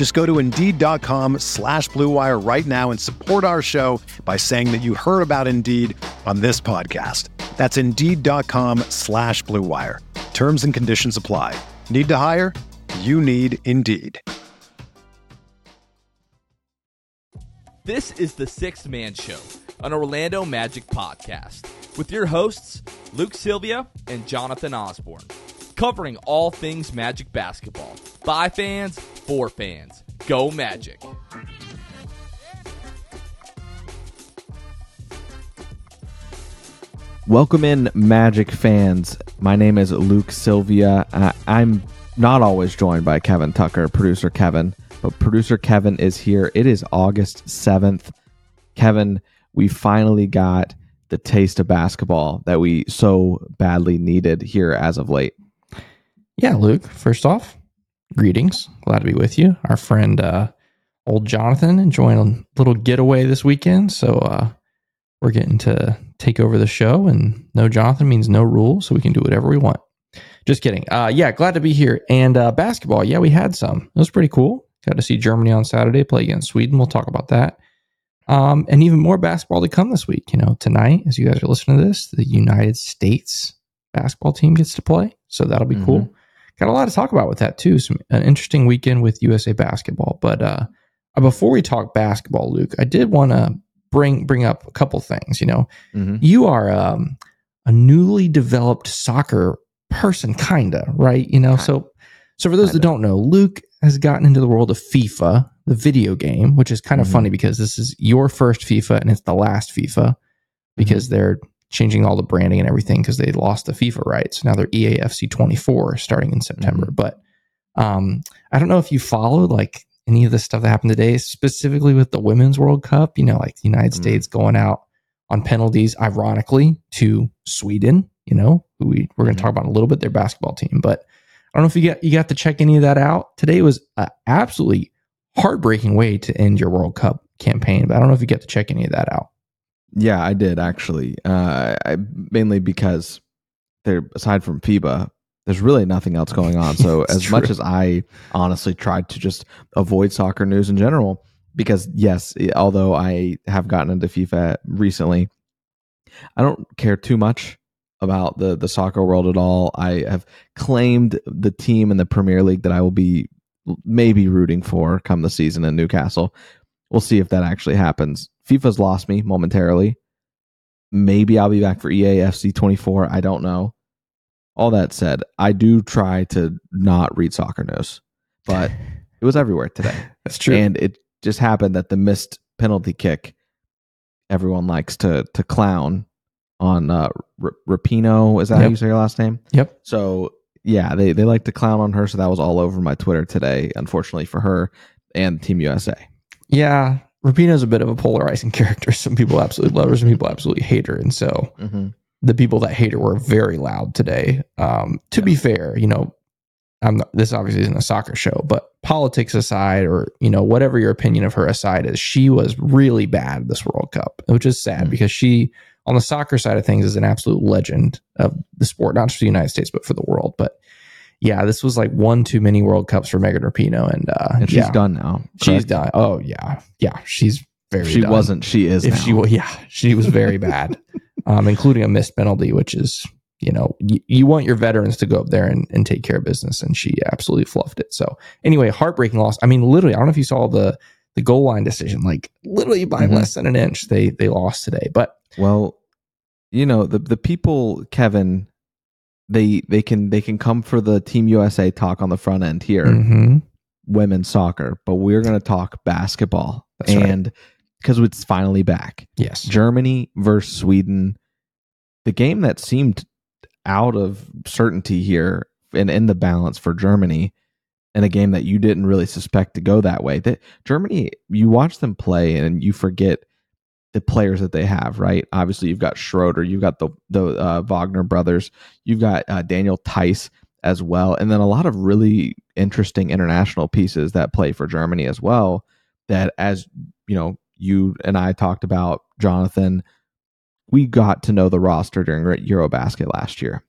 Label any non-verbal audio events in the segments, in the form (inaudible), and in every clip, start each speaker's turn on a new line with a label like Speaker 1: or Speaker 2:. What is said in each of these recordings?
Speaker 1: Just go to Indeed.com slash BlueWire right now and support our show by saying that you heard about Indeed on this podcast. That's Indeed.com slash BlueWire. Terms and conditions apply. Need to hire? You need Indeed.
Speaker 2: This is the Sixth Man Show, an Orlando Magic podcast, with your hosts, Luke Sylvia and Jonathan Osborne, covering all things Magic basketball. By fans, for fans. Go Magic.
Speaker 3: Welcome in, Magic fans. My name is Luke Sylvia. Uh, I'm not always joined by Kevin Tucker, producer Kevin, but producer Kevin is here. It is August 7th. Kevin, we finally got the taste of basketball that we so badly needed here as of late.
Speaker 4: Yeah, Luke, first off, greetings. Glad to be with you. Our friend, uh, old Jonathan, enjoying a little getaway this weekend. So, uh, we're getting to take over the show, and no Jonathan means no rules, so we can do whatever we want. Just kidding. Uh, yeah, glad to be here. And uh, basketball, yeah, we had some. It was pretty cool. Got to see Germany on Saturday play against Sweden. We'll talk about that. Um, and even more basketball to come this week. You know, tonight, as you guys are listening to this, the United States basketball team gets to play, so that'll be mm-hmm. cool. Got a lot to talk about with that too. Some an interesting weekend with USA basketball. But uh, before we talk basketball, Luke, I did want to bring bring up a couple things. You know, mm-hmm. you are um, a newly developed soccer person, kinda, right? You know, so so for those kinda. that don't know, Luke has gotten into the world of FIFA, the video game, which is kind of mm-hmm. funny because this is your first FIFA and it's the last FIFA because mm-hmm. they're changing all the branding and everything because they lost the FIFA rights. Now they're EAFC 24 starting in September. Mm-hmm. But um, I don't know if you followed like any of the stuff that happened today, specifically with the Women's World Cup, you know, like the United mm-hmm. States going out on penalties, ironically, to Sweden, you know, who we, we're going to mm-hmm. talk about in a little bit, their basketball team. But I don't know if you got, you got to check any of that out. Today was an absolutely heartbreaking way to end your World Cup campaign, but I don't know if you get to check any of that out.
Speaker 3: Yeah, I did actually. Uh, I, mainly because there, aside from FIBA, there's really nothing else going on. So (laughs) as true. much as I honestly tried to just avoid soccer news in general, because yes, although I have gotten into FIFA recently, I don't care too much about the the soccer world at all. I have claimed the team in the Premier League that I will be maybe rooting for come the season in Newcastle. We'll see if that actually happens. FIFA's lost me momentarily. Maybe I'll be back for EAFC 24. I don't know. All that said, I do try to not read soccer news, but (laughs) it was everywhere today.
Speaker 4: That's true.
Speaker 3: And it just happened that the missed penalty kick, everyone likes to to clown on uh, R- Rapinoe. Is that yep. how you say your last name?
Speaker 4: Yep.
Speaker 3: So yeah, they they like to clown on her. So that was all over my Twitter today. Unfortunately for her and Team USA.
Speaker 4: Yeah, Rapinoe's a bit of a polarizing (laughs) character. Some people absolutely love her, some people absolutely hate her, and so mm-hmm. the people that hate her were very loud today. Um, to yeah. be fair, you know, I'm not, this obviously isn't a soccer show, but politics aside, or you know, whatever your opinion of her aside is, she was really bad this World Cup, which is sad mm-hmm. because she, on the soccer side of things, is an absolute legend of the sport, not just for the United States but for the world. But yeah, this was like one too many World Cups for Megan Rapinoe, and, uh,
Speaker 3: and she's
Speaker 4: yeah,
Speaker 3: done now.
Speaker 4: Correct? She's done. Oh yeah, yeah, she's very.
Speaker 3: If she
Speaker 4: done.
Speaker 3: wasn't. She is.
Speaker 4: If now. she was, yeah, she was very bad, (laughs) um, including a missed penalty, which is you know you, you want your veterans to go up there and, and take care of business, and she absolutely fluffed it. So anyway, heartbreaking loss. I mean, literally, I don't know if you saw the the goal line decision, like literally by mm-hmm. less than an inch, they they lost today. But
Speaker 3: well, you know the the people, Kevin, they they can they can come for the Team USA talk on the front end here,
Speaker 4: hmm
Speaker 3: women's soccer, but we're going to talk basketball,
Speaker 4: That's
Speaker 3: and because it's finally back,
Speaker 4: Yes.
Speaker 3: Germany versus Sweden, the game that seemed out of certainty here and in the balance for Germany, and a game that you didn't really suspect to go that way. That Germany, you watch them play and you forget the players that they have. Right? Obviously, you've got Schroeder, you've got the the uh, Wagner brothers, you've got uh, Daniel Theis as well, and then a lot of really interesting international pieces that play for Germany as well. That as you know, you and I talked about Jonathan. We got to know the roster during Eurobasket last year.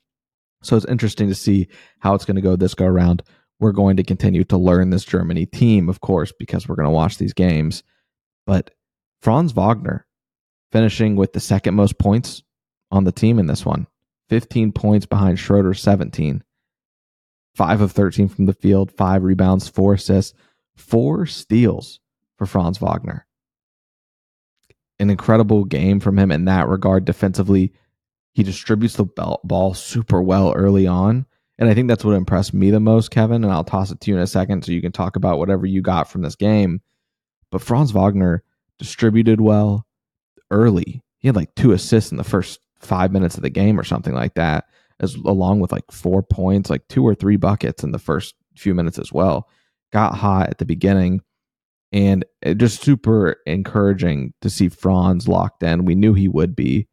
Speaker 3: So it's interesting to see how it's going to go this go around. We're going to continue to learn this Germany team, of course, because we're going to watch these games. But Franz Wagner finishing with the second most points on the team in this one 15 points behind Schroeder, 17. Five of 13 from the field, five rebounds, four assists, four steals for Franz Wagner. An incredible game from him in that regard defensively. He distributes the ball super well early on. And I think that's what impressed me the most, Kevin. And I'll toss it to you in a second so you can talk about whatever you got from this game. But Franz Wagner distributed well early. He had like two assists in the first five minutes of the game or something like that, as along with like four points, like two or three buckets in the first few minutes as well. Got hot at the beginning. And just super encouraging to see Franz locked in. We knew he would be.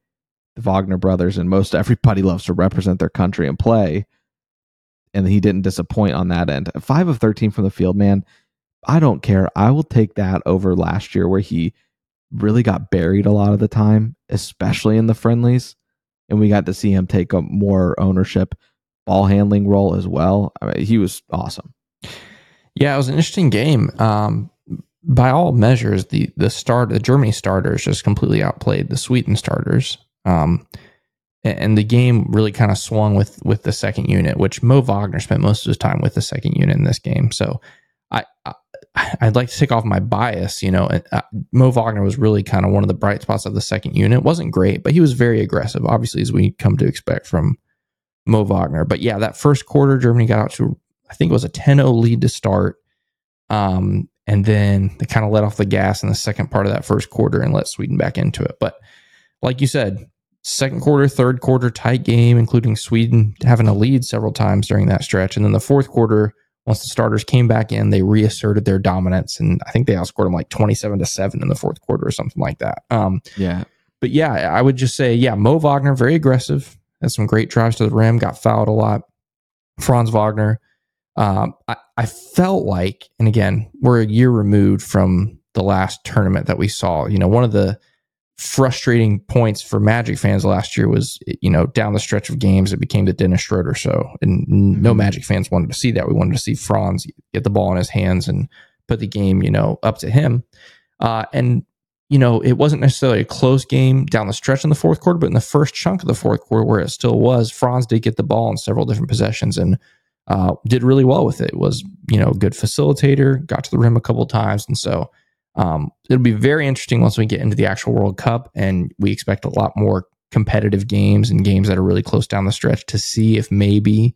Speaker 3: The Wagner brothers and most (laughs) everybody loves to represent their country and play. And he didn't disappoint on that end. Five of 13 from the field, man. I don't care. I will take that over last year where he really got buried a lot of the time, especially in the friendlies. And we got to see him take a more ownership ball handling role as well. I mean, he was awesome.
Speaker 4: Yeah, it was an interesting game. Um, by all measures, the the start the Germany starters just completely outplayed the Sweden starters. Um, and, the game really kind of swung with with the second unit, which Mo Wagner spent most of his time with the second unit in this game. So I'd like to take off my bias. You know, and, uh, Mo Wagner was really kind of one of the bright spots of the second unit. wasn't great, but he was very aggressive, obviously, as we come to expect from Mo Wagner. But yeah, that first quarter, Germany got out to I think it was a 10-0 lead to start. Um, and then they kind of let off the gas in the second part of that first quarter and let Sweden back into it. But like you said, second quarter, third quarter, tight game, including Sweden having a lead several times during that stretch. And then the fourth quarter, once the starters came back in, they reasserted their dominance. And I think they outscored them like 27 to 7 in the fourth quarter or something like that. Um,
Speaker 3: Yeah.
Speaker 4: but yeah, I would just say, yeah, Mo Wagner, very aggressive, had some great drives to the rim, got fouled a lot. Franz Wagner, um, I, I felt like, and again, we're a year removed from the last tournament that we saw. You know, one of the frustrating points for Magic fans last year was, you know, down the stretch of games, it became the Dennis Schroeder show. And no
Speaker 3: Mhm.
Speaker 4: Magic fans wanted to see that. We wanted to see Franz get the ball in his hands and put the game, you know, up to him. Uh, and you know, it wasn't necessarily a close game down the stretch in the fourth quarter, but in the first chunk of the fourth quarter, where it still was, Franz did get the ball in several different possessions and uh, did really well with it. Was you know, good facilitator, got to the rim a couple of times, and so um, it'll be very interesting once we get into the actual World Cup, and we expect a lot more competitive games and games that are really close down the stretch to see if maybe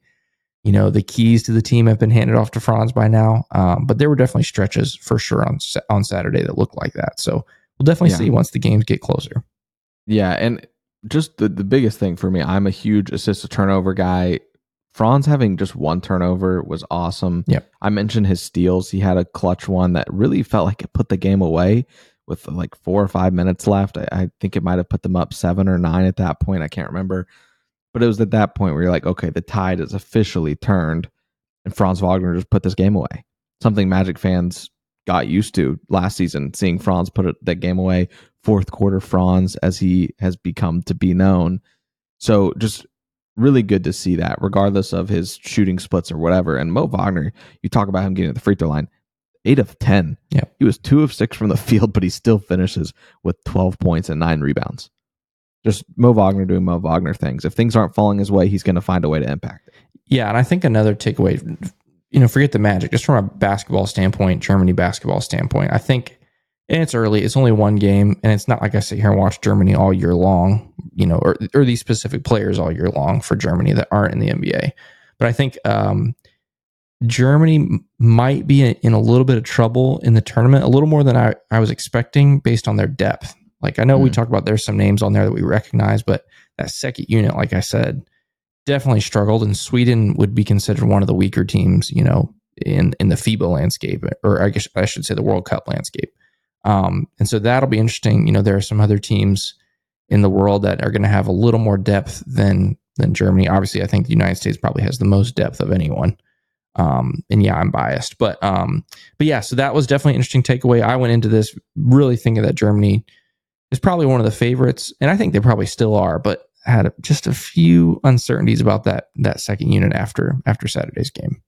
Speaker 4: you know the keys to the team have been handed off to Franz by now. Um, but there were definitely stretches for sure on on Saturday that looked like that. So we'll definitely
Speaker 3: Yeah.
Speaker 4: see once the games get closer.
Speaker 3: Yeah, and just the, the biggest thing for me, I'm a huge assist to turnover guy. Franz having just one turnover was awesome.
Speaker 4: Yep.
Speaker 3: I mentioned his steals. He had a clutch one that really felt like it put the game away with like four or five minutes left. I, I think it might have put them up seven or nine at that point. I can't remember. But it was at that point where you're like, okay, the tide is officially turned. And Franz Wagner just put this game away. Something Magic fans got used to last season, seeing Franz put it, that game away fourth quarter Franz as he has become to be known. So just really good to see that, regardless of his shooting splits or whatever. And Mo Wagner, you talk about him getting to the free throw line, eight of 10.
Speaker 4: Yeah.
Speaker 3: He was two of six from the (laughs) field, but he still finishes with 12 points and nine rebounds. Just Mo Wagner doing Mo Wagner things. If things aren't falling his way, he's going to find a way to impact it.
Speaker 4: Yeah, and I think another takeaway, you know, forget the Magic, just from a basketball standpoint, Germany basketball standpoint, I think and it's early. It's only one game, and it's not like I sit here and watch Germany all year long, you know, or or these specific players all year long for Germany that aren't in the NBA. But I think um, Germany might be in a little bit of trouble in the tournament, a little more than I, I was expecting based on their depth. Like I know mm. we talked about there's some names on there that we recognize, but that second unit, like I said, definitely struggled. And Sweden would be considered one of the weaker teams, you know, in in the FIBA landscape, or I guess I should say the World Cup landscape. Um, and so that'll be interesting. You know, there are some other teams in the world that are going to have a little more depth than than Germany. Obviously, I think the United States probably has the most depth of anyone. Um, and yeah, I'm biased, but um, but yeah, so that was definitely an interesting takeaway. I went into this really thinking that Germany is probably one of the favorites, and I think they probably still are, but had just a few uncertainties about that that second unit after after Saturday's game.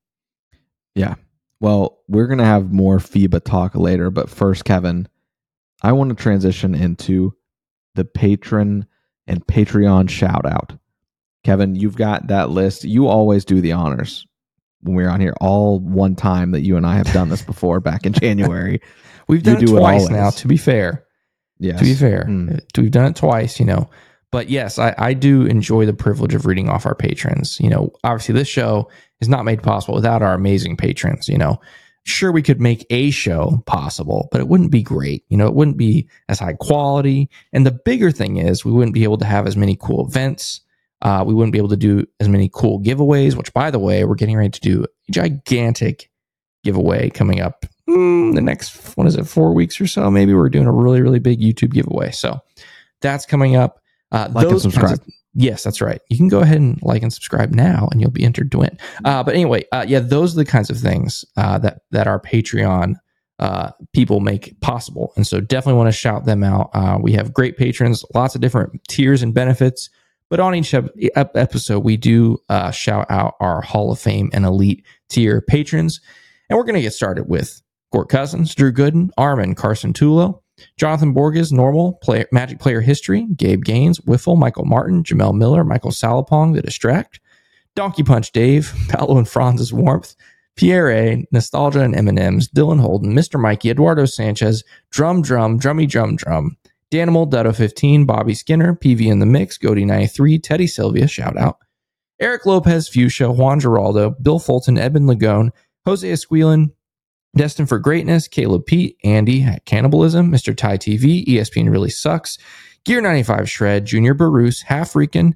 Speaker 3: Yeah. Well, we're gonna have more FIBA talk later, but first, Kevin, I want to transition into the patron and Patreon shout out. Kevin, you've got that list. You always do the honors when we're on here all one time that you and I have done this before back in January. (laughs)
Speaker 4: We've done you it twice it now, to be fair. Yes. To be fair. Mm. We've done it twice, you know. But yes, I, I do enjoy the privilege of reading off our patrons. You know, obviously this show is not made possible without our amazing patrons, you know. Sure, we could make a show possible, but it wouldn't be great. You know, it wouldn't be as high quality. And the bigger thing is, we wouldn't be able to have as many cool events uh, we wouldn't be able to do as many cool giveaways, which, by the way, we're getting ready to do a gigantic giveaway coming up mm, the next, what is it, four weeks or so? Maybe we're doing a really, really big YouTube giveaway. So that's coming up.
Speaker 3: Uh, like and subscribe. Of,
Speaker 4: yes, that's right. You can go ahead and like and subscribe now, and you'll be entered to win. Uh, but anyway, uh, yeah, those are the kinds of things uh, that that our Patreon uh, people make possible, and so definitely want to shout them out. Uh, we have great patrons, lots of different tiers and benefits. But on each episode, we do uh, shout out our Hall of Fame and Elite tier patrons. And we're going to get started with Gort Cousins, Drew Gooden, Armin, Carson Tulo, Jonathan Borges, Normal, player, Magic Player History, Gabe Gaines, Wiffle, Michael Martin, Jamel Miller, Michael Salapong, The Distract, Donkey Punch Dave, (laughs) Paolo and Franz's Warmth, Pierre A, Nostalgia and M&M's, Dylan Holden, Mr. Mikey, Eduardo Sanchez, Drum Drum, Drummy Drum Drum, Danimal, Dutto 15, Bobby Skinner, PV in the Mix, Goody 93, Teddy Sylvia, shout out. Eric Lopez, Fuchsia, Juan Geraldo, Bill Fulton, Edmund Lagone, Jose Esquilin, Destined for Greatness, Caleb Pete, Andy Cannibalism, Mr. Ty TV, ESPN Really Sucks, Gear 95 Shred, Junior Barus, Half Freakin,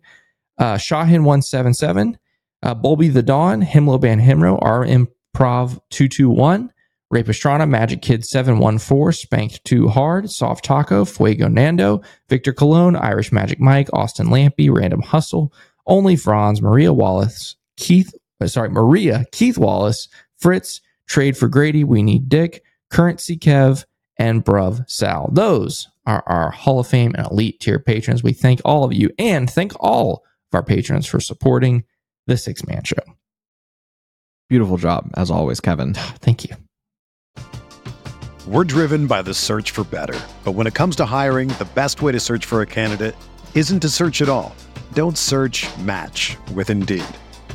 Speaker 4: uh, Shahin 177, uh, Bulby the Dawn, Himlo Ban Himro, R Improv 221, Rapistrana, Magic Kid 714, Spanked Too Hard, Soft Taco, Fuego Nando, Victor Cologne, Irish Magic Mike, Austin Lampy, Random Hustle, Only Franz, Maria Wallace, Keith, uh, sorry, Maria, Keith Wallace, Fritz, Trade for Grady, We Need Dick, Currency Kev, and Bruv Sal. Those are our Hall of Fame and Elite tier patrons. We thank all of you and thank all of our patrons for supporting the Six Man Show.
Speaker 3: Beautiful job, as always, Kevin. (sighs)
Speaker 4: Thank you.
Speaker 1: We're driven by the search for better. But when it comes to hiring, the best way to search for a candidate isn't to search at all. Don't search match with Indeed.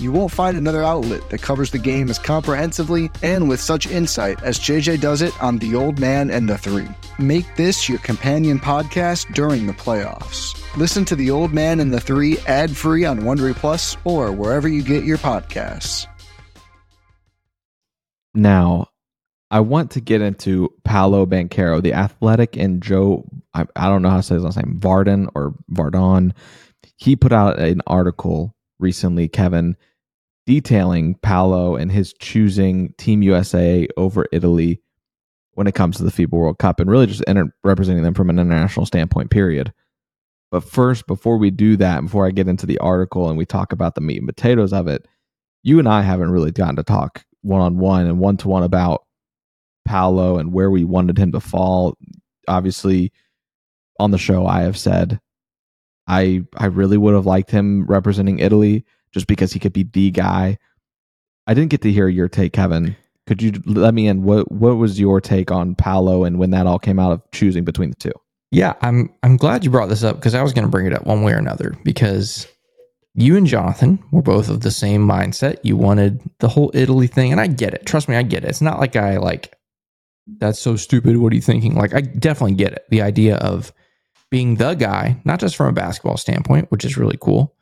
Speaker 5: You won't find another outlet that covers the game as comprehensively and with such insight as JJ does it on The Old Man and the Three. Make this your companion podcast during the playoffs. Listen to The Old Man and the Three ad free on Wondery Plus or wherever you get your podcasts.
Speaker 3: Now, I want to get into Paolo Banchero, the athletic, and Joe, I, I don't know how to say his last name, Varden or Vardon. He put out an article recently, Kevin, detailing Paolo and his choosing Team USA over Italy when it comes to the FIBA World Cup and really just enter, representing them from an international standpoint, period. But first, before we do that, before I get into the article and we talk about the meat and potatoes of it, you and I haven't really gotten to talk one on one and one to one about Paolo and where we wanted him to fall. Obviously, on the show, I have said I I really would have liked him representing Italy just because he could be the guy. I didn't get to hear your take, Kevin. Could you let me in? What what was your take on Paolo and when that all came out of choosing between the two?
Speaker 4: Yeah, I'm I'm glad you brought this up because I was going to bring it up one way or another because you and Jonathan were both of the same mindset. You wanted the whole Italy thing, and I get it. Trust me, I get it. It's not like I like that's so stupid. What are you thinking? Like I definitely get it. The idea of being the guy, not just from a basketball standpoint, which is really cool,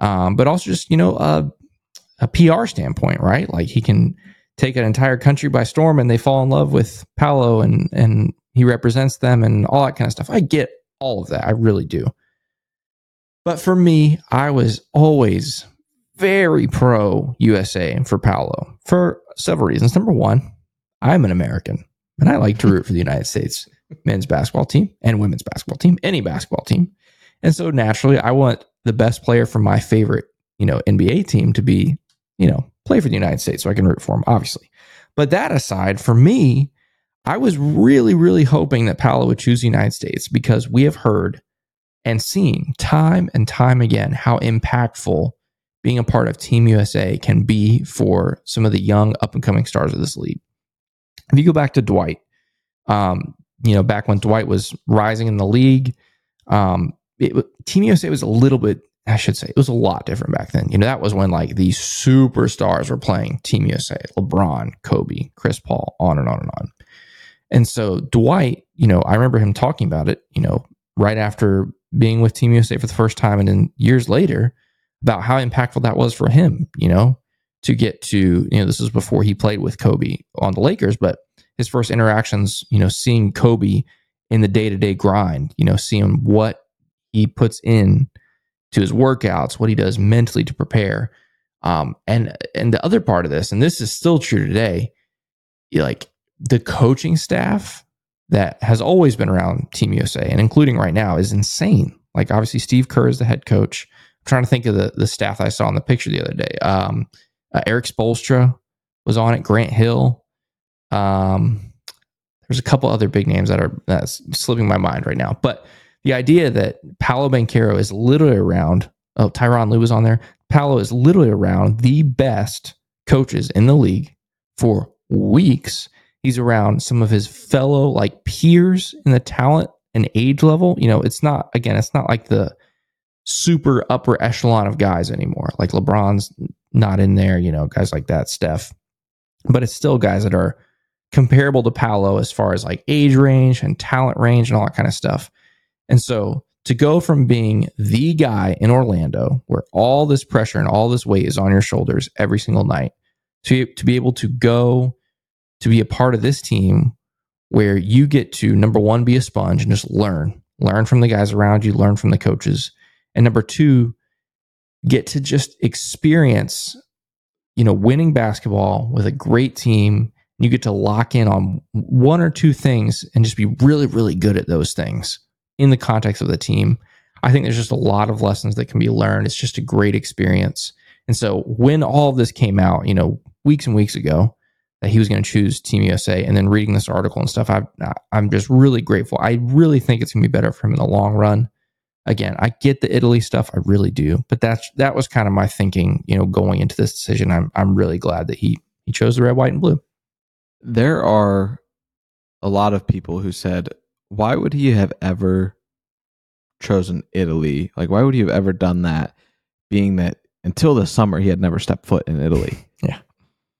Speaker 4: um, but also just you know a, a PR standpoint, right? Like he can take an entire country by storm and they fall in love with Paolo and and he represents them and all that kind of stuff. I get all of that. I really do. But for me, I was always very pro USA for Paolo for several reasons. Number one, I'm an American and I like to root for the United States men's basketball team and women's basketball team, any basketball team. And so naturally, I want the best player from my favorite, you know, NBA team to be, you know, play for the United States so I can root for him, obviously. But that aside, for me, I was really, really hoping that Paolo would choose the United States because we have heard and seen time and time again how impactful being a part of Team USA can be for some of the young up and coming stars of this league. If you go back to Dwight, um, you know, back when Dwight was rising in the league, um, it, Team USA was a little bit, I should say, it was a lot different back then. You know, that was when like these superstars were playing Team USA, LeBron, Kobe, Chris Paul, on and on and on. And so Dwight, you know, I remember him talking about it, you know, right after being with Team USA for the first time and then years later about how impactful that was for him, you know, to get to, you know, this was before he played with Kobe on the Lakers, but his first interactions, you know, seeing Kobe in the day to day grind, you know, seeing what he puts in to his workouts, what he does mentally to prepare. Um, and and the other part of this, and this is still true today, like the coaching staff that has always been around Team USA and including right now is insane. Like obviously Steve Kerr is the head coach. I'm trying to think of the the staff I saw in the picture the other day. Um, uh, Erik Spoelstra was on it. Grant Hill. Um, there's a couple other big names that are that's slipping my mind right now, but the idea that Paolo Banchero is literally around, oh, Tyronn Lue was on there. Paolo is literally around the best coaches in the league for weeks. He's around some of his fellow like peers in the talent and age level. You know, it's not, again, it's not like the super upper echelon of guys anymore. Like LeBron's not in there, you know, guys like that, Steph. But it's still guys that are comparable to Paolo as far as like age range and talent range and all that kind of stuff. And so to go from being the guy in Orlando where all this pressure and all this weight is on your shoulders every single night to, to be able to go to be a part of this team where you get to number one, be a sponge and just learn, learn from the guys around you, learn from the coaches. And number two, get to just experience, you know, winning basketball with a great team You get to lock in on one or two things and just be really, really good at those things in the context of the team. I think there's just a lot of lessons that can be learned. It's just a great experience. And so when all of this came out, you know, weeks and weeks ago, that he was going to choose Team USA, and then reading this article and stuff, I, I'm just really grateful. I really think it's going to be better for him in the long run. Again, I get the Italy stuff, I really do, but that's that was kind of my thinking, you know, going into this decision. I'm I'm really glad that he he chose the red, white, and blue.
Speaker 3: There are a lot of people who said, "Why would he have ever chosen Italy? Like, why would he have ever done that?" Being that until the summer he had never stepped foot in Italy. (laughs)
Speaker 4: Yeah.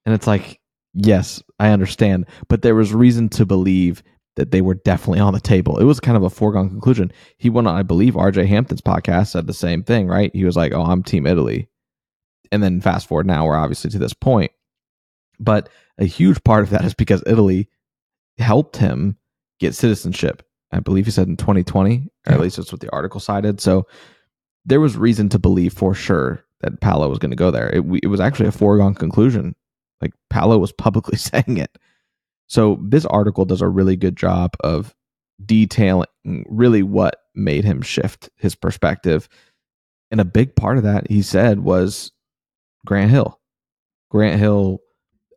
Speaker 3: And it's like, yes, I understand, but there was reason to believe that they were definitely on the table. It was kind of a foregone conclusion. He went on, I believe, RJ Hampton's podcast said the same thing, right? He was like, "Oh, I'm Team Italy," and then fast forward now, we're obviously to this point. But a huge part of that is because Italy helped him get citizenship. I believe he said in 2020, or at least that's what the article cited. So there was reason to believe for sure that Paolo was going to go there. It, it was actually a foregone conclusion. Like Paolo was publicly (laughs) saying it. So this article does a really good job of detailing really what made him shift his perspective. And a big part of that, he said, was Grant Hill. Grant Hill,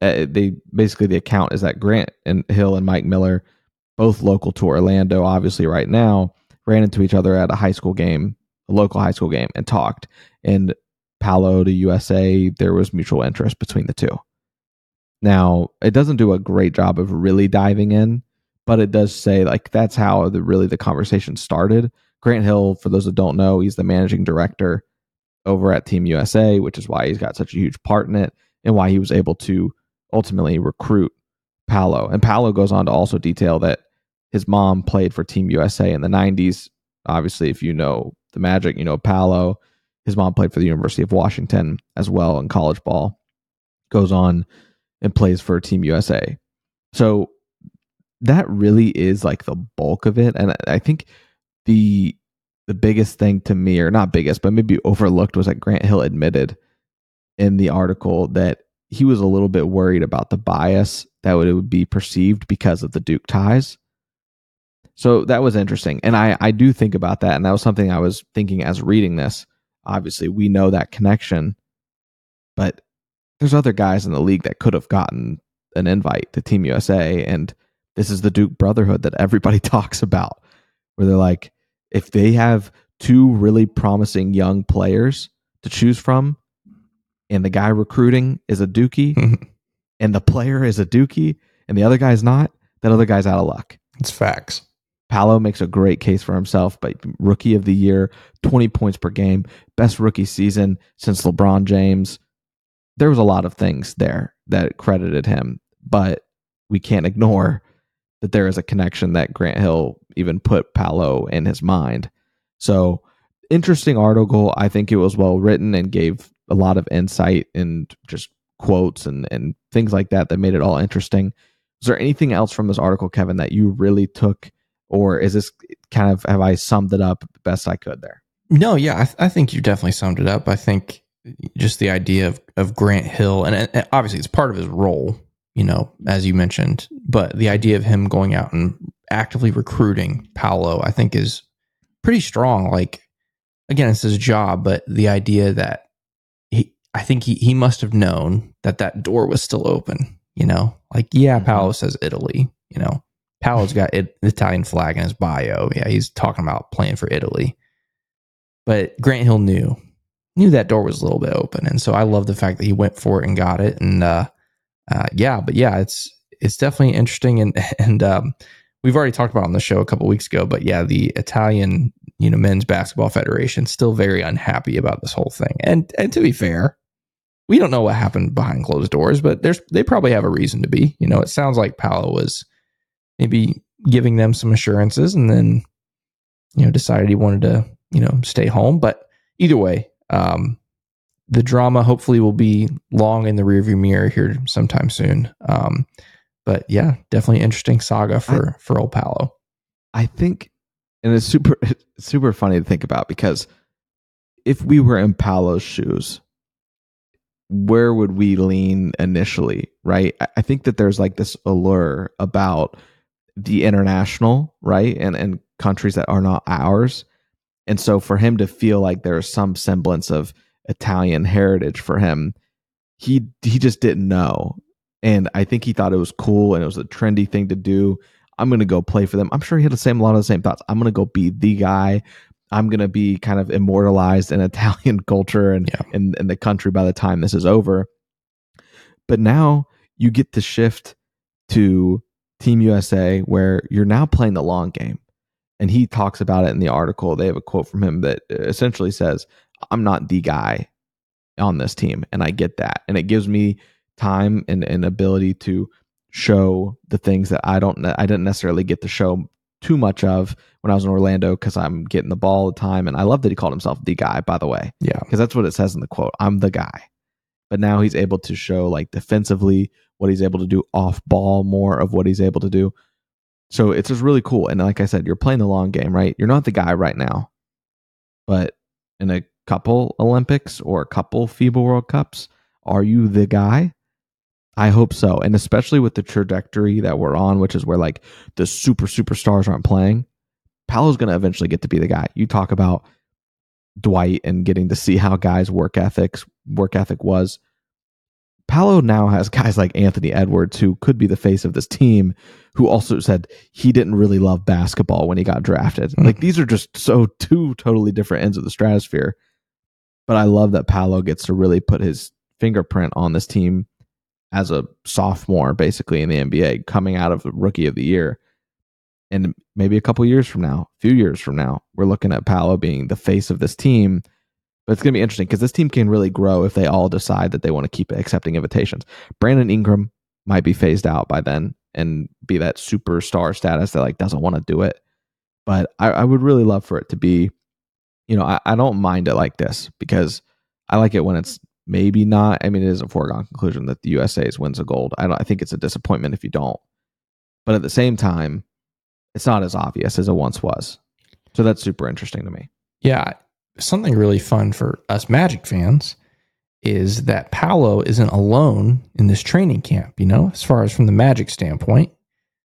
Speaker 3: uh, they basically the account is that Grant and Hill and Mike Miller, both local to Orlando, obviously right now, ran into each other at a high school game, a local high school game, and talked. And Paolo to USA, there was mutual interest between the two. Now, it doesn't do a great job of really diving in, but it does say like that's how the really the conversation started. Grant Hill, for those that don't know, he's the managing director over at Team USA, which is why he's got such a huge part in it and why he was able to ultimately recruit Paolo. And Paolo goes on to also detail that his mom played for Team USA in the 90s. Obviously, if you know the Magic, you know Paolo. His mom played for the University of Washington as well in college ball. Goes on and plays for Team USA. So that really is like the bulk of it. And I think the the biggest thing to me, or not biggest, but maybe overlooked, was that Grant Hill admitted in the article that he was a little bit worried about the bias that would, it would be perceived because of the Duke ties. So that was interesting. And I, I do think about that. And that was something I was thinking as reading this. Obviously, we know that connection, but there's other guys in the league that could have gotten an invite to Team USA. And this is the Duke Brotherhood that everybody (laughs) talks about, where they're like, if they have two really promising young players to choose from, and the guy recruiting is a Dookie, (laughs) and the player is a Dookie, and the other guy's not, that other guy's out of luck.
Speaker 4: It's facts.
Speaker 3: Paolo makes a great case for himself, but rookie of the year, 20 points per game, best rookie season since LeBron James there was a lot of things there that credited him, but we can't ignore that there is a connection that Grant Hill even put Paolo in his mind. So, interesting article. I think it was well written and gave a lot of insight and just quotes and, and things like that that made it all interesting. Is there anything else from this article, Kevin, that you really took, or is this kind of have I summed it up best I could there?
Speaker 4: No, yeah, I, th- I think you definitely summed it up. I think just the idea of, of Grant Hill, and, and obviously it's part of his role, you know, as you mentioned, but the idea of him going out and actively recruiting Paolo, I think is pretty strong. Like, again, it's his job, but the idea that he, I think he, he must have known that that door was still open, you know, like, yeah, mm-hmm. Paolo says Italy, you know, Paolo's got it, Italian flag in his bio. Yeah, he's talking about playing for Italy. But Grant Hill knew knew that door was a little bit open, and so I love the fact that he went for it and got it. And uh, uh, yeah, but yeah, it's it's definitely interesting, and (laughs) and um, we've already talked about on the show a couple weeks ago. But yeah, the Italian you know men's basketball federation still very unhappy about this whole thing. And and to be fair, we don't know what happened behind closed doors, but there's they probably have a reason to be. You know, it sounds like Paolo was maybe giving them some assurances, and then you know decided he wanted to you know stay home. But either way, um, the drama hopefully will be long in the rearview mirror here sometime soon. Um, but yeah, definitely interesting saga for I, for old Paolo.
Speaker 3: I think, and it's super it's (laughs) super funny to think about because if we were in Paolo's shoes, where would we lean initially, right? I think that there's like this allure about the international, right? And and countries that are not ours. And so for him to feel like there's some semblance of Italian heritage for him, he he just didn't know. And I think he thought it was cool and it was a trendy thing to do. I'm going to go play for them. I'm sure he had the same a lot of the same thoughts. I'm going to go be the guy. I'm going to be kind of immortalized in (laughs) Italian culture and
Speaker 4: Yeah.
Speaker 3: in, in the country by the time this is over. But now you get to shift to Team USA where you're now playing the long game. And he talks about it in the article. They have a quote from him that uh, essentially says, I'm not the guy on this team. And I get that. And it gives me time and, and ability to show the things that I don't I didn't necessarily get to show too much of when I was in Orlando because I'm getting the ball all the time. And I love that he called himself the guy, by the way
Speaker 4: Yeah.
Speaker 3: because that's what it says in the quote. I'm the guy. But now he's able to show like defensively what he's able to do off ball, more of what he's able to do. So it's just really cool. And like I said, you're playing the long game, right? You're not the guy right now. But in a couple Olympics or a couple FIBA World Cups, are you the guy? I hope so. And especially with the trajectory that we're on, which is where like the super superstars aren't playing, Paolo's going to eventually get to be the guy. You talk about Dwight and getting to see how guys' work ethics work ethic was. Paolo now has guys like Anthony Edwards, who could be the face of this team, who also said he didn't really love basketball when he got drafted.
Speaker 4: Mhm.
Speaker 3: Like these are just so two totally different ends of the stratosphere. But I love that Paolo gets to really put his fingerprint on this team as a sophomore, basically in the NBA, coming out of the rookie of the year. And maybe a couple years from now, a few years from now, we're looking at Paolo being the face of this team. But it's going to be interesting because this team can really grow if they all decide that they want to keep accepting invitations. Brandon Ingram might be phased out by then and be that superstar status that like doesn't want to do it. But I, I would really love for it to be, you know, I, I don't mind it like this because I like it when it's maybe not. I mean, it is a foregone conclusion that the USA's wins a gold. I. I think it's a disappointment if you don't. But at the same time, it's not as obvious as it once was. So that's super interesting to me.
Speaker 4: Yeah. Something really fun for us Magic fans is that Paolo isn't alone in this training camp, you know, as far as from the Magic standpoint.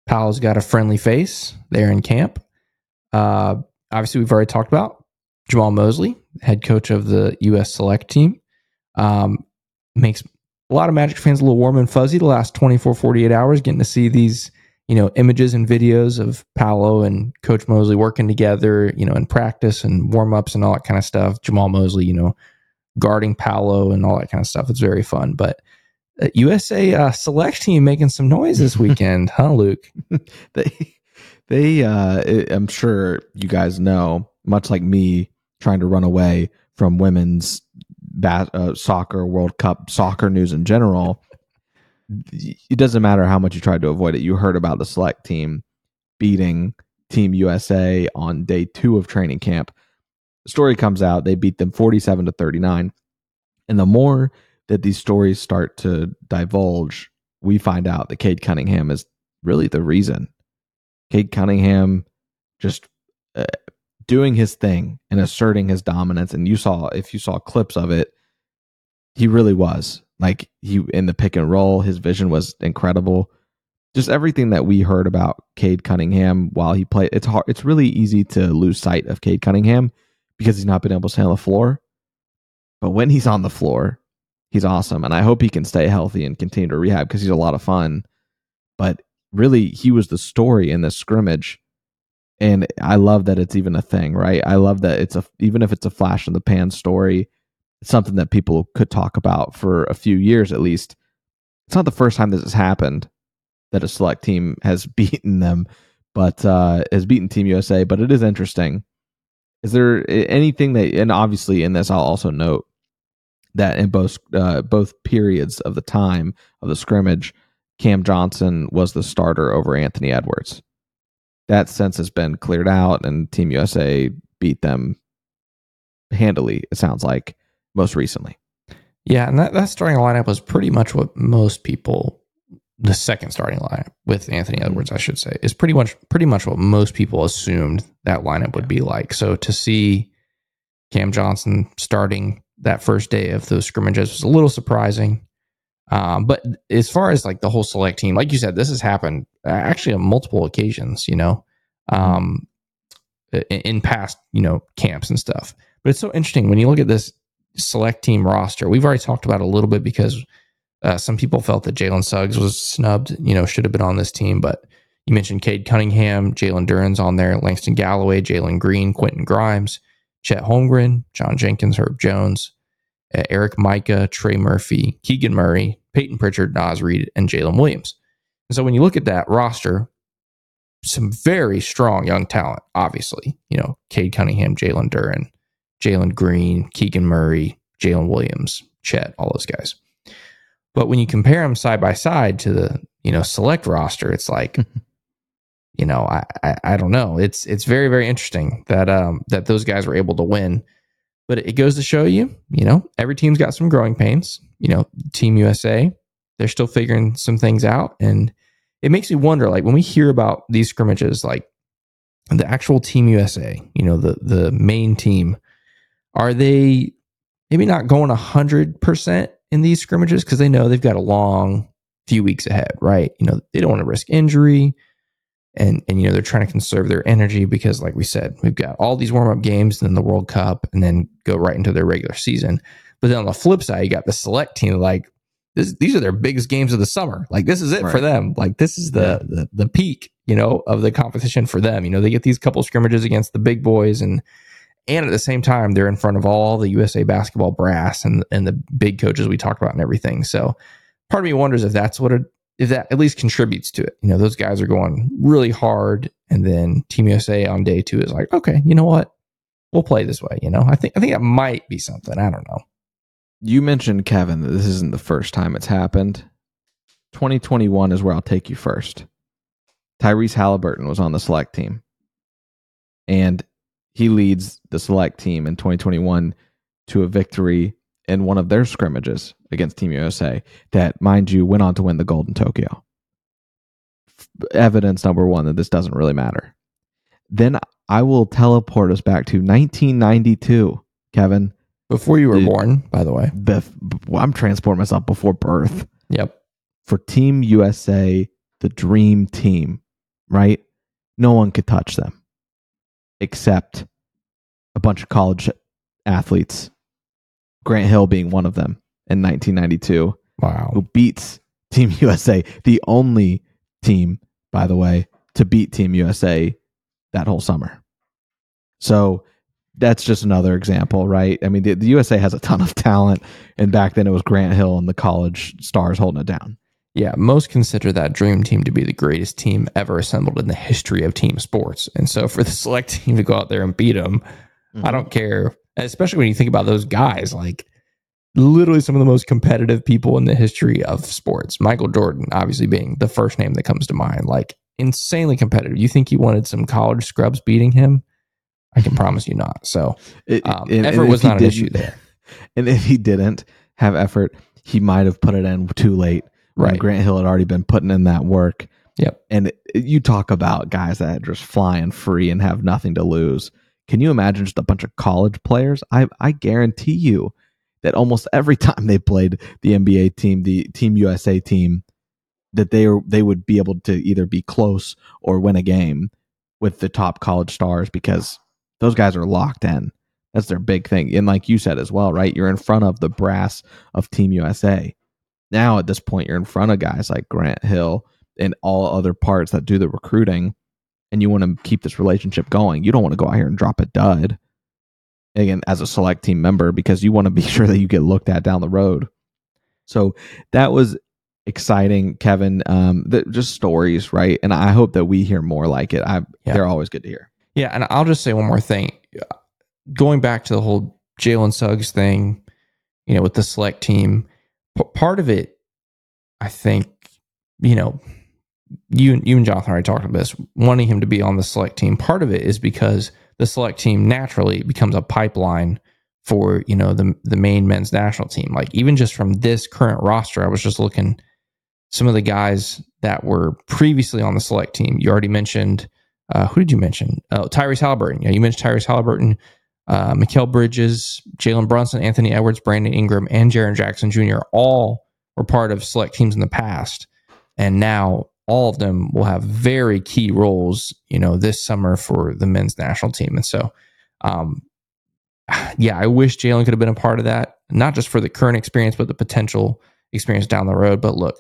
Speaker 4: Paolo's got a friendly face there in camp. Uh, obviously, we've already talked about Jamal Mosley, head coach of the U.S. select team. Um, makes a lot of Magic fans a little warm and fuzzy the last 24, 48 hours, getting to see these you know, images and videos of Paolo and Coach Mosley working together, you know, in practice and warm ups and all that kind of stuff. Jamal Mosley, you know, guarding Paolo and all that kind of stuff. It's very fun. But uh, USA uh, select team making some noise this weekend, (laughs) huh, Luke? (laughs)
Speaker 3: they they uh i'm sure you guys know much like me trying to run away from women's ba- uh, soccer world cup soccer news in general it doesn't matter how much you tried to avoid it. You heard about the select team beating team usa on day two of training camp. The story comes out. They beat them 47 to 39 and the more that these stories start to divulge we find out that cade cunningham is really the reason. Cade Cunningham just uh, doing his thing and asserting his dominance. And you saw, if you saw clips of it, he really was like he in the pick and roll. His vision was incredible. Just everything that we heard about Cade Cunningham while he played. It's hard. It's really easy to lose sight of Cade Cunningham because he's not been able to stay on the floor. But when he's on the floor, he's awesome, and I hope he can stay healthy and continue to rehab because he's a lot of fun. But really he was the story in this scrimmage and i love that it's even a thing right i love that it's a even if it's a flash in the pan story something that people could talk about for a few years at least. It's not the first time this has happened that a select team has (laughs) beaten them but uh has beaten team usa but it is interesting. Is there anything that and obviously in this i'll also note that in both uh, both periods of the time of the scrimmage Cam Johnson was the starter over Anthony Edwards. That sense has been cleared out, and Team USA beat them handily, it sounds like, most recently.
Speaker 4: Yeah, and that, that starting lineup was pretty much what most people the second starting lineup with Anthony Edwards, I should say, is pretty much pretty much what most people assumed that lineup would be like. So to see Cam Johnson starting that first day of those scrimmages was a little surprising. Um, but as far as like the whole select team, like you said, this has happened uh, actually on multiple occasions, you know, um, in, in past, you know, camps and stuff. But it's so interesting when you look at this select team roster. We've already talked about a little bit because uh, some people felt that Jalen Suggs was snubbed, you know, should have been on this team. But you mentioned Cade Cunningham, Jalen Duren's on there, Langston Galloway, Jalen Green, Quentin Grimes, Chet Holmgren, John Jenkins, Herb Jones, uh, Eric Mika, Trey Murphy, Keegan Murray, Payton Pritchard, Naz Reid, and Jalen Williams. And so when you look at that roster, some very strong young talent, obviously. You know, Cade Cunningham, Jalen Duren, Jalen Green, Keegan Murray, Jalen Williams, Chet, all those guys. But when you compare them side by side to the, you know, select roster, it's like, (laughs) you know, I, I, I don't know. It's it's very, very interesting that um that those guys were able to win. But it goes to show you, you know, every team's got some growing pains. You know, Team USA, they're still figuring some things out. And it makes me wonder, like when we hear about these scrimmages, like the actual Team USA, you know, the the main team, are they maybe not going hundred percent in these scrimmages? Because they know they've got a long few weeks ahead, right? You know, they don't want to risk injury and and you know they're trying to conserve their energy because like we said we've got all these warm-up games and then the world cup and then go right into their regular season. But then on the flip side you got the select team like this, these are their biggest games of the summer. Like this is it right. for them. Like this is the, the the peak you know of the competition for them. You know they get these couple scrimmages against the big boys and and at the same time they're in front of all the USA basketball brass and and the big coaches we talked about and everything so part of me wonders if that's what it if that at least contributes to it. You know, those guys are going really hard, and then Team USA on day two is like, okay, you know what, we'll play this way. You know, I think I think that might be something. I don't know.
Speaker 3: You mentioned Kevin that this isn't the first time it's happened. 2021 is where I'll take you first. Tyrese Halliburton was on the select team, and he leads the select team in 2021 to a victory in one of their scrimmages against Team USA that, mind you, went on to win the gold in Tokyo. Evidence number one that this doesn't really matter. Then I will teleport us back to 1992, Kevin.
Speaker 4: Before you were born, by the way.
Speaker 3: Bef- I'm transporting myself before birth.
Speaker 4: Yep.
Speaker 3: For Team USA, the dream team, right? No one could touch them except a bunch of college athletes Grant Hill being one of them in 1992.
Speaker 4: Wow.
Speaker 3: Who beats Team (laughs) USA, the only team, by the way, to beat Team USA that whole summer. So that's just another example, right? I mean, the, the, USA has a ton of talent, and back then it was Grant Hill and the college stars holding it down.
Speaker 4: Yeah, most consider that dream team to be the greatest team ever assembled in the history of team sports. And so for the select team to go out there and beat them, mm-hmm. I don't care especially when you think about those guys, like literally some of the most competitive people in the history of sports. Michael Jordan, obviously being the first name that comes to mind, like insanely competitive. You think he wanted some college scrubs beating him? I can promise you not. So (laughs) um, and, effort and was not an issue there. (laughs)
Speaker 3: And if he didn't have effort, he might have put it in too late. Right. Grant Hill had already been putting in that work.
Speaker 4: Yep.
Speaker 3: And you talk about guys that are just flying free and have nothing to lose. Can you imagine just a bunch of college players? I I guarantee you that almost every (laughs) time they played the NBA team, the Team USA team, that they they would be able to either be close or win a game with the top college stars because those guys are locked in. That's their big thing. And like you said as well, right? You're in front of the brass of Team USA. Now at this point, you're in front of guys like Grant Hill and all other parts that do the recruiting and you want to keep this relationship going, you don't want to go out here and drop a dud again as a select team member because you want to be (laughs) sure that you get looked at down the road. So that was exciting, Kevin. Um, the, just stories, right? And I hope that we hear more like it. I yeah. they're always good to hear.
Speaker 4: Yeah, and I'll just say one more thing. Going back to the whole Jalen Suggs thing, you know, with the select team, p- part of it, I think, you know, you you and Jonathan already talked about this, wanting him to be on the select team. Part of it is because the select team naturally becomes a pipeline for you know the the main men's national team. Like even just from this current roster, I was just looking some of the guys that were previously on the select team. You already mentioned uh, who did you mention? Oh, Tyrese Halliburton. Yeah, you mentioned Tyrese Halliburton. Uh, Mikal Bridges, Jalen Brunson, Anthony Edwards, Brandon Ingram, and Jaren Jackson Jr. all were part of select teams in the past, and now all of them will have very key roles, you know, this summer for the men's national team. And so, um, (sighs) yeah, I wish Jalen could have been a part of that, not just for the current experience, but the potential experience down the road. But look,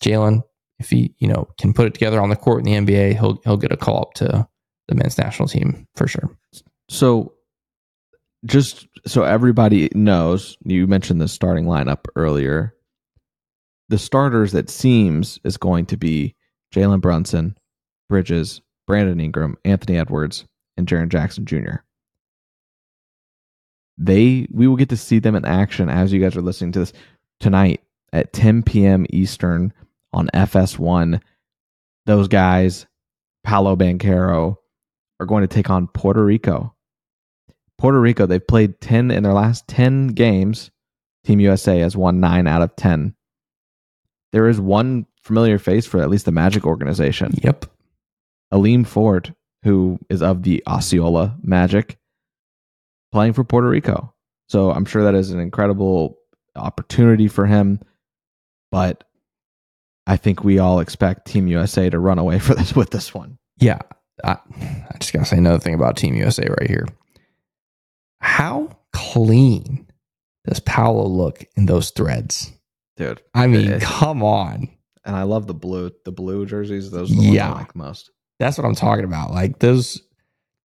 Speaker 4: Jalen, if he, you know, can put it together on the court in the NBA, he'll he'll get a call up to the men's national team for sure.
Speaker 3: So, just so everybody knows, you mentioned the starting lineup earlier. The starters, it seems, is going to be Jalen Brunson, Bridges, Brandon Ingram, Anthony Edwards, and Jaren Jackson Jr. They we will get to see them in action as you guys are listening to this tonight at 10 p.m. Eastern on FS1. Those guys, Paolo Banchero, are going to take on Puerto Rico. Puerto Rico, they've played 10 in their last 10 games. Team USA has won 9 out of 10. There is one familiar face for at least the Magic organization.
Speaker 4: Yep.
Speaker 3: Aleem Ford, who is of the Osceola Magic, playing for Puerto Rico. So I'm sure that is an incredible opportunity for him. But I think we all expect Team USA to run away (laughs) for this with this one.
Speaker 4: Yeah. I, I just gotta say another thing about Team USA right here. How clean does Paolo look in those threads?
Speaker 3: Dude.
Speaker 4: I mean,
Speaker 3: it-
Speaker 4: come on.
Speaker 3: and I love the blue the blue jerseys. Those are the ones
Speaker 4: Yeah.
Speaker 3: I like most.
Speaker 4: That's what I'm talking about. Like those,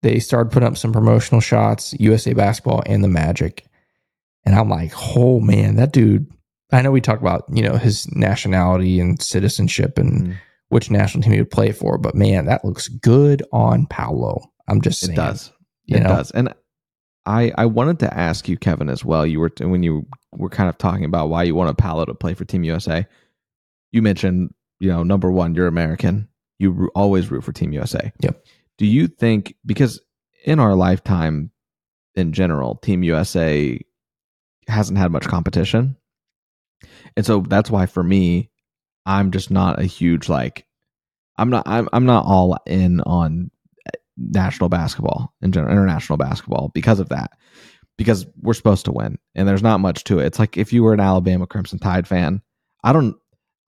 Speaker 4: they started putting up some promotional shots, USA basketball and the Magic. And I'm like, oh man, that dude. I know we talk about, you know, his nationality and citizenship and
Speaker 3: Mhm.
Speaker 4: which national team he would play for, but man, that looks good on Paolo. I'm just
Speaker 3: It
Speaker 4: saying.
Speaker 3: does.
Speaker 4: You
Speaker 3: it
Speaker 4: know?
Speaker 3: does. And I I wanted to ask you, Kevin, as well. You were when you were kind of talking about why you wanted Paolo to play for Team USA. You mentioned, you know, number one, you're American. You always root for Team USA.
Speaker 4: Yep.
Speaker 3: Do you think because in our lifetime, in general, Team USA hasn't had much competition, and so that's why for me, I'm just not a huge like. I'm not. I'm. I'm not all in on national basketball in general, international basketball because of that. Because we're supposed to win, and there's not much to it. It's like if you were an Alabama Crimson Tide fan, I don't,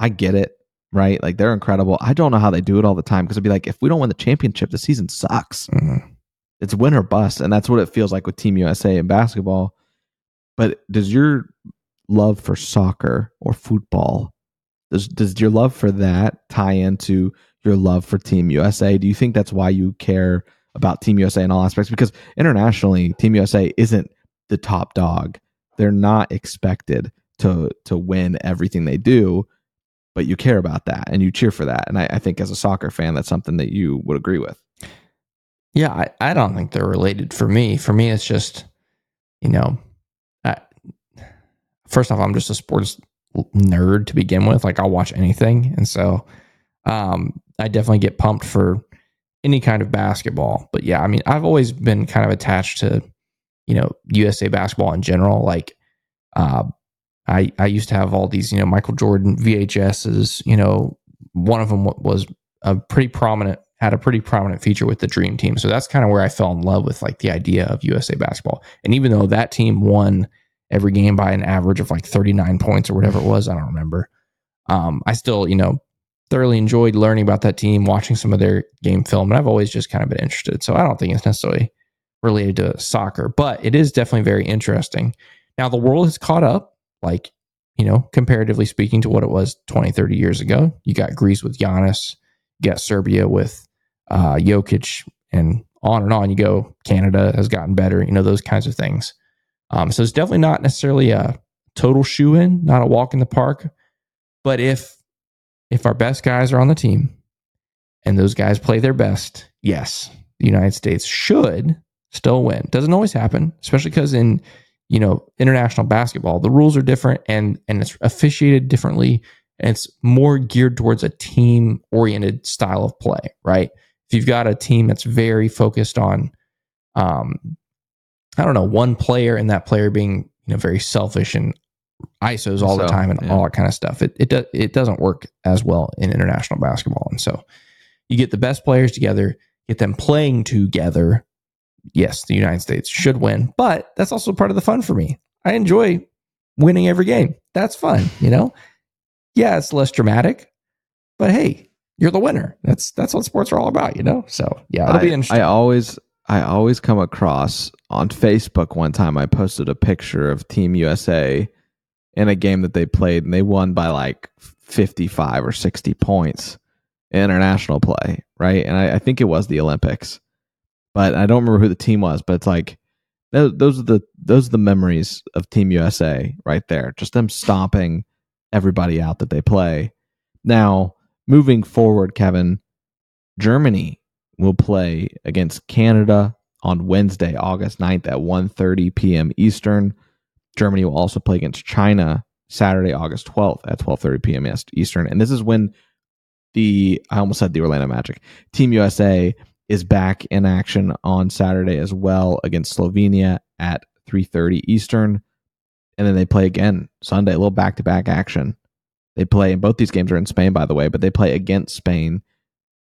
Speaker 3: I get it, right? Like they're incredible. I don't know how they do it all the time because it'd be like if we don't win the championship, the season sucks.
Speaker 4: Mhm.
Speaker 3: It's win or bust, and that's what it feels like with Team USA in basketball. But does your love for soccer or football does does your love for that tie into your love for Team USA? Do you think that's why you care about Team USA in all aspects? Because internationally, Team USA isn't the top dog. They're not expected to to win everything they do, but you care about that and you cheer for that. And I, I think as a soccer fan, that's something that you would agree with.
Speaker 4: Yeah, I, I don't think they're related for me. For me, it's just, you know, I, first off, I'm just a sports nerd to begin with. Like I'll watch anything, and so um, I definitely get pumped for any kind of basketball. But yeah, I mean, I've always been kind of attached to, you know, USA basketball in general. Like, uh, I I used to have all these, you know, Michael Jordan VHSs. You know, one of them was a pretty prominent had a pretty prominent feature with the dream team so that's kind of where i fell in love with like the idea of usa basketball and even though that team won every game by an average of like 39 points or whatever it was i don't remember um, i still you know thoroughly enjoyed learning about that team watching some of their game film and i've always just kind of been interested so i don't think it's necessarily related to soccer but it is definitely very interesting now the world has caught up like you know comparatively speaking to what it was 20 30 years ago you got greece with Giannis you got Serbia with uh, Jokic, and on and on you go. Canada has gotten better, you know, those kinds of things. Um, so it's definitely not necessarily a total shoo in, not a walk in the park. But if if our best guys are on the team and those guys play their best, yes, the United States should still win. Doesn't always happen, especially because in you know international basketball the rules are different and and it's officiated differently and it's more geared towards a team oriented style of play, right? If you've got a team that's very focused on, um, I don't know, one player and that player being, you know, very selfish and ISOs all the time and
Speaker 3: yeah.
Speaker 4: all that kind of stuff, it it, do, it doesn't work as well in international basketball. And so you get the best players together, get them playing together, yes, the United States should win, but that's also part of the fun for me. I enjoy winning every game. That's fun, (laughs) you know? Yeah, it's less dramatic, but hey, you're the winner. That's that's what sports are all about, you know? So yeah, it'll
Speaker 3: I,
Speaker 4: be interesting.
Speaker 3: I always I always come across on Facebook one time I posted a picture of Team USA in a game that they played and they won by like 55 or 60 points in international play, right? And I, I think it was the Olympics, but I don't remember who the team was. But it's like those, those are the those are the memories of Team USA right there. Just them stomping everybody out that they play. Now moving forward, Kevin, Germany will play against Canada on Wednesday, August 9th at 1:30 p.m. Eastern. Germany will also play against China Saturday, August 12th at 12:30 p.m. Eastern. And this is when the I almost said the Orlando Magic Team USA is back in action on Saturday as well against Slovenia at 3:30 Eastern. And then they play again Sunday, a little back-to-back action. They play and both these games are in Spain by the way, but they play against Spain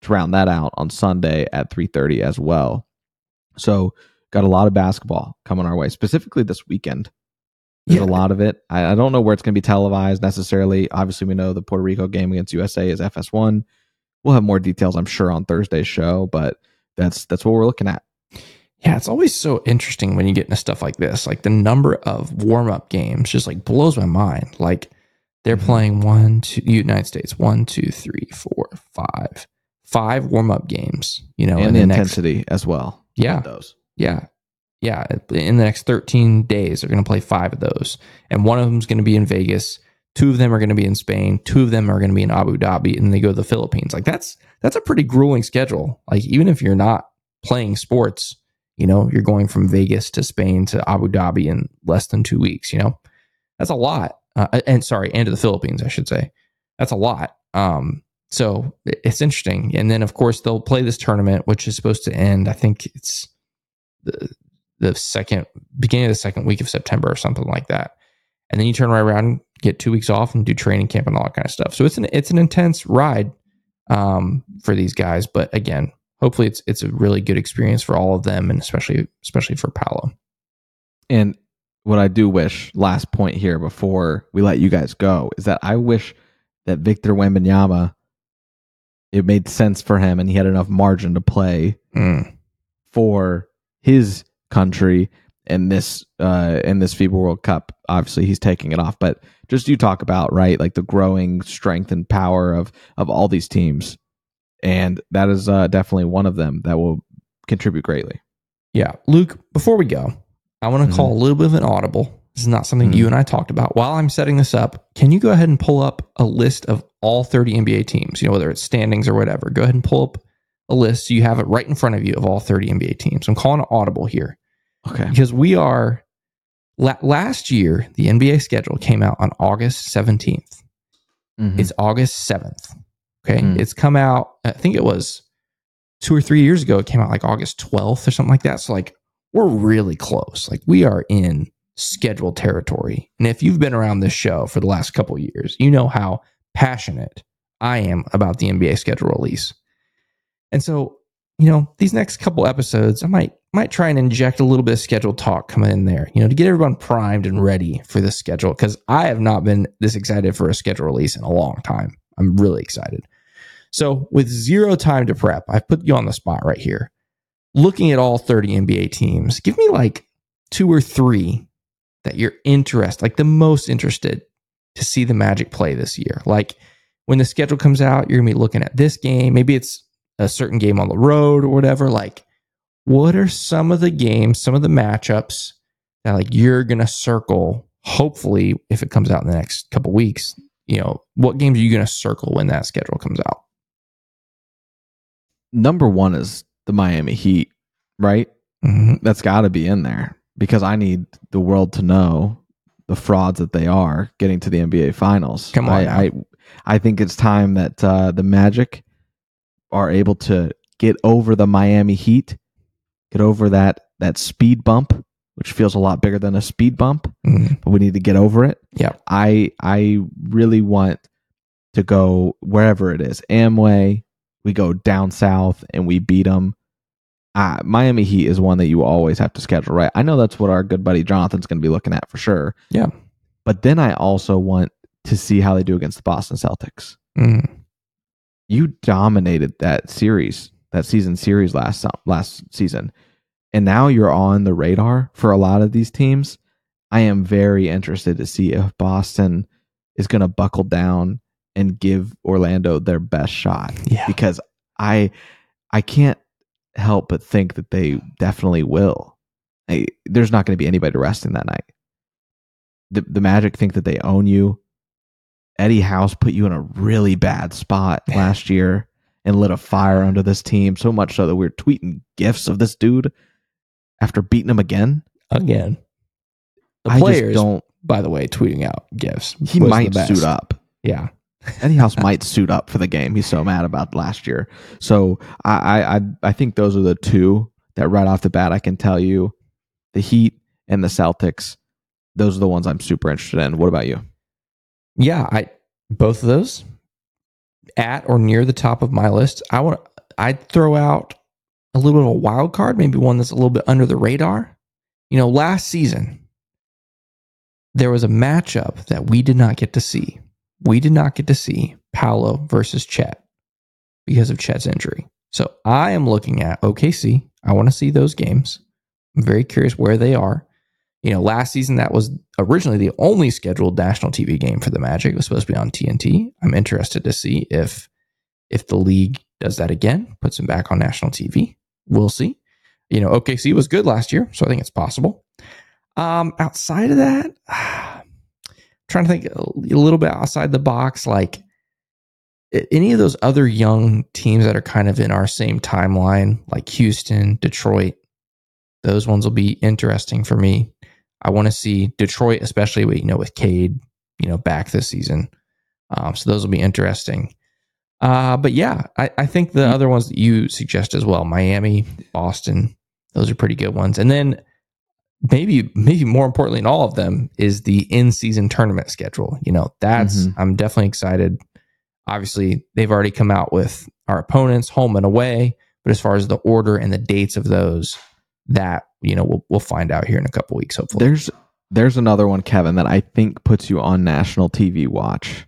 Speaker 3: to round that out on Sunday at 3:30 as well. So, got a lot of basketball coming our way, specifically this weekend. There's
Speaker 4: Yeah.
Speaker 3: a lot of it. I, I don't know where it's going to be televised necessarily. Obviously, we know the Puerto Rico game against USA is FS1. We'll have more details, I'm sure, on Thursday's show, but that's that's what we're looking at.
Speaker 4: Yeah, it's always so interesting when you get into stuff like this. Like the number of warm up games just like blows my mind. Like they're
Speaker 3: Mhm.
Speaker 4: playing one, two, United States, one, two, three, four, five, five warm up games. You know,
Speaker 3: and
Speaker 4: in
Speaker 3: the
Speaker 4: the next,
Speaker 3: intensity as well.
Speaker 4: Yeah.
Speaker 3: Those.
Speaker 4: yeah, yeah. In the next thirteen days, they're going to play five of those, and one of them is going to be in Vegas. Two of them are going to be in Spain. Two of them are going to be in Abu Dhabi, and they go to the Philippines. Like that's that's a pretty grueling schedule. Like even if you're not playing sports, you know, you're going from Vegas to Spain to Abu Dhabi in less than two weeks. You know, that's a lot. Uh, and sorry, and to the Philippines, I should say. That's a lot. Um, so it's interesting. And then of course they'll play this tournament, which is supposed to end. I think it's the the second beginning of the second week of September or something like that. And then you turn right around, get two weeks off, and do training camp and all that kind of stuff. So it's an it's an intense ride um, for these guys. But again, hopefully it's it's a really good experience for all of them, and especially especially for Paolo.
Speaker 3: And what I do wish, last point here before we let you guys go, is that I wish that Victor Wembanyama, it made sense for him and he had enough margin to play
Speaker 4: Mm.
Speaker 3: for his country in this uh in this FIBA World Cup. Obviously, he's taking it off, but just you talk about right, like the growing strength and power of of all these teams, and that is uh, definitely one of them that will contribute greatly.
Speaker 4: Yeah, Luke. Before we go, I want to
Speaker 3: Mhm.
Speaker 4: call a little bit of an audible. This is not something
Speaker 3: Mhm.
Speaker 4: you and I talked about. While I'm setting this up, can you go ahead and pull up a list of all 30 NBA teams? You know, whether it's standings or whatever. Go ahead and pull up a list so you have it right in front of you of all 30 NBA teams. I'm calling it audible here
Speaker 3: Okay.
Speaker 4: because we are. La- last year, the NBA schedule came out on August 17th.
Speaker 3: Mhm.
Speaker 4: It's August 7th. Okay.
Speaker 3: Mm.
Speaker 4: It's come out, I think it was two or three years ago. It came out like August 12th or something like that. So, like, we're really close. Like, we are in schedule territory. And if you've been around this show for the last couple of years, you know how passionate I am about the NBA schedule release. And so, you know, these next couple episodes, I might might try and inject a little bit of schedule talk coming in there, you know, to get everyone primed and ready for this schedule. Because I have not been this excited for a schedule release in a long time. I'm really excited. So, with zero time to prep, I've put you on the spot right here. Looking at all 30 NBA teams, give me like two or three that you're interested, like the most interested to see the Magic play this year. Like when the schedule comes out, you're gonna be looking at this game. Maybe it's a certain game on the road or whatever. Like, what are some of the games, some of the matchups that like you're gonna circle? Hopefully, if it comes out in the next couple weeks, you know, what games are you gonna circle when that schedule comes out?
Speaker 3: Number one is the Miami Heat, right?
Speaker 4: Mhm.
Speaker 3: That's got to be in there because I need the world to know the frauds that they are getting to the NBA Finals.
Speaker 4: Come on
Speaker 3: I. I, I think it's time that uh, the Magic are able to get over the Miami Heat, get over that that speed bump, which feels a lot bigger than a speed bump,
Speaker 4: Mhm.
Speaker 3: but we need to get over it.
Speaker 4: Yeah.
Speaker 3: I I really want to go wherever it is. Amway, we go down south and we beat them. uh, Miami Heat is one that you always have to schedule, right? I know that's what our good buddy Jonathan's going to be looking at for sure.
Speaker 4: Yeah.
Speaker 3: But then I also want to see how they do against the Boston Celtics.
Speaker 4: Mm.
Speaker 3: You dominated that series, that season series last last season, and now you're on the radar for a lot of these teams. I am very interested to see if Boston is going to buckle down and give Orlando their best shot.
Speaker 4: Yeah.
Speaker 3: Because I I can't help but think that they definitely will. I, there's not going to be anybody resting that night. The the Magic think that they own you. Eddie House put you in a really bad spot last year and lit a fire under this team so much so that we are tweeting gifs of this dude after beating him again.
Speaker 4: Again. The
Speaker 3: I
Speaker 4: players,
Speaker 3: just don't.
Speaker 4: by the way, tweeting out gifts.
Speaker 3: He might suit up.
Speaker 4: Yeah. (laughs)
Speaker 3: Eddie House might suit up for the game. He's so mad about last year. So I I I think those are the two that right off the bat I can tell you, the Heat and the Celtics. Those are the ones I'm super interested in. What about you?
Speaker 4: Yeah, I both of those at or near the top of my list. I want I'd throw out a little bit of a wild card, maybe one that's a little bit under the radar. You know, last season there was a matchup that we did not get to see. We did not get to see Paolo versus Chet because of Chet's injury. So I am looking at OKC. I want to see those games. I'm very curious where they are. You know, last season that was originally the only scheduled national TV game for the Magic. It was supposed to be on TNT. I'm interested to see if if the league does that again, puts them back on national TV. We'll see. You know, OKC was good last year, so I think it's possible. Um, outside of that, (sighs) trying to think a little bit outside the box, like any of those other young teams that are kind of in our same timeline, like Houston, Detroit, those ones will be interesting for me. I want to see Detroit, especially with, you know with Cade, you know back this season. Um, so those will be interesting. Uh, but yeah, I, I think the other ones that you suggest as well, Miami, Boston, those are pretty good ones. And then maybe maybe more importantly in all of them is the in-season tournament schedule. You know, that's
Speaker 3: Mhm.
Speaker 4: I'm definitely excited. Obviously, they've already come out with our opponents home and away, but as far as the order and the dates of those, that you know we'll we'll find out here in a couple weeks hopefully.
Speaker 3: There's there's another one, Kevin, that I think puts you on national TV watch,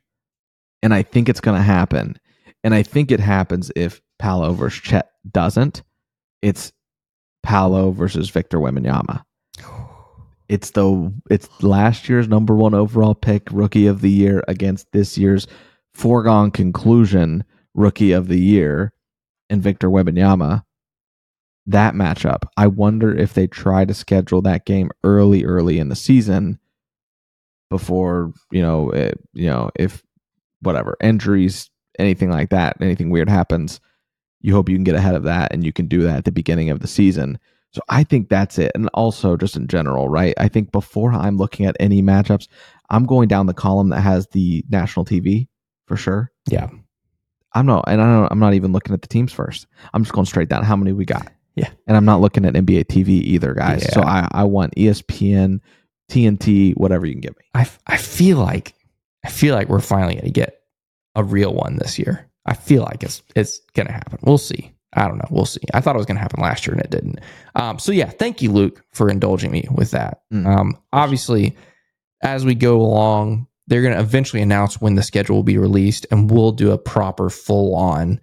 Speaker 3: and I think it's going to happen. And I think it happens if Paolo versus Chet doesn't. It's Paolo versus Victor Wembanyama. It's the it's last year's number one overall pick, rookie of the year against this year's foregone conclusion rookie of the year, and Victor Wembanyama. That matchup, I wonder if they try to schedule that game early, early in the season, before you know, it, you know, if whatever injuries, anything like that, anything weird happens, you hope you can get ahead of that, and you can do that at the beginning of the season. So I think that's it. And also just in general, right? I think before I'm looking at any matchups, I'm going down the column that has the national TV for sure.
Speaker 4: Yeah.
Speaker 3: I'm not and I don't I'm not even looking at the teams first. I'm just going straight down how many we got.
Speaker 4: Yeah.
Speaker 3: And I'm not looking at NBA TV either, guys. So I, I want ESPN, TNT, whatever you can give me.
Speaker 4: I, I feel like I feel like we're finally going to get a real one this year. I feel like it's it's going to happen. We'll see. I don't know. We'll see. I thought it was going to happen last year and it didn't. Um, so yeah, thank you, Luke, for indulging me with that.
Speaker 3: Mm.
Speaker 4: Um, obviously, as we go along, they're going to eventually announce when the schedule will be released, and we'll do a proper full on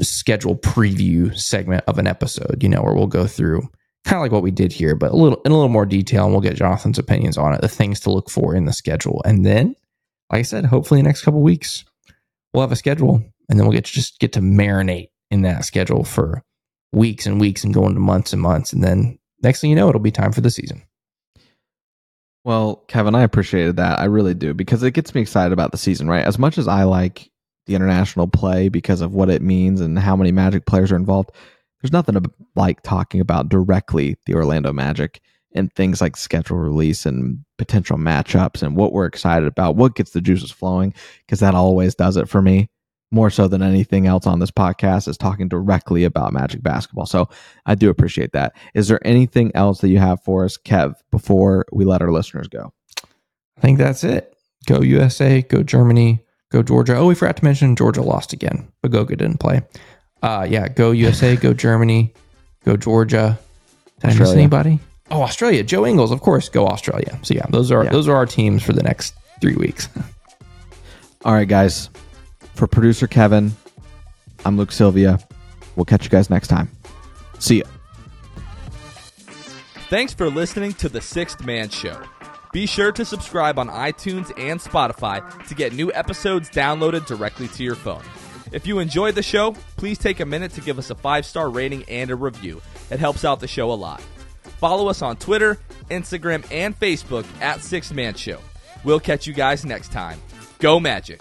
Speaker 4: schedule preview segment of an episode. You know, where we'll go through kind of like what we did here, but a little in a little more detail, and we'll get Jonathan's opinions on it, the things to look for in the schedule, and then, like I said, hopefully the next couple weeks we'll have a schedule, and then we'll get to just get to marinate in that schedule for weeks and weeks and go into months and months, and then next thing you know, it'll be time for the season.
Speaker 3: Well, Kevin, I appreciated that. I really do because it gets me excited about the season, right? As much as I like the international play because of what it means and how many Magic players are involved, there's nothing like talking about directly the Orlando Magic and things like schedule release and potential matchups and what we're excited about, what gets the juices flowing, because that always does it for me more so than anything else on this podcast is talking directly about Magic basketball. So I do appreciate that. Is there anything else that you have for us, Kev, before we let our listeners go?
Speaker 4: I think that's it. Go USA, go Germany, go Georgia. Oh, we forgot to mention Georgia lost again, but Goga didn't play. Uh, yeah, go USA, go Germany, Go Georgia. Did I miss anybody? Oh, Australia. Joe Ingles, of course. Go Australia. So yeah, those are
Speaker 3: Yeah.
Speaker 4: those are our teams for the next three weeks. (laughs)
Speaker 3: All right, guys. For producer Kevin, I'm Luke Sylvia. We'll catch you guys next time. See ya.
Speaker 2: Thanks for listening to The Sixth Man Show. Be sure to subscribe on iTunes and Spotify to get new episodes downloaded directly to your phone. If you enjoyed the show, please take a minute to give us a five star rating and a review. It helps out the show a lot. Follow us on Twitter, Instagram, and Facebook at Sixth Man Show. We'll catch you guys next time. Go Magic!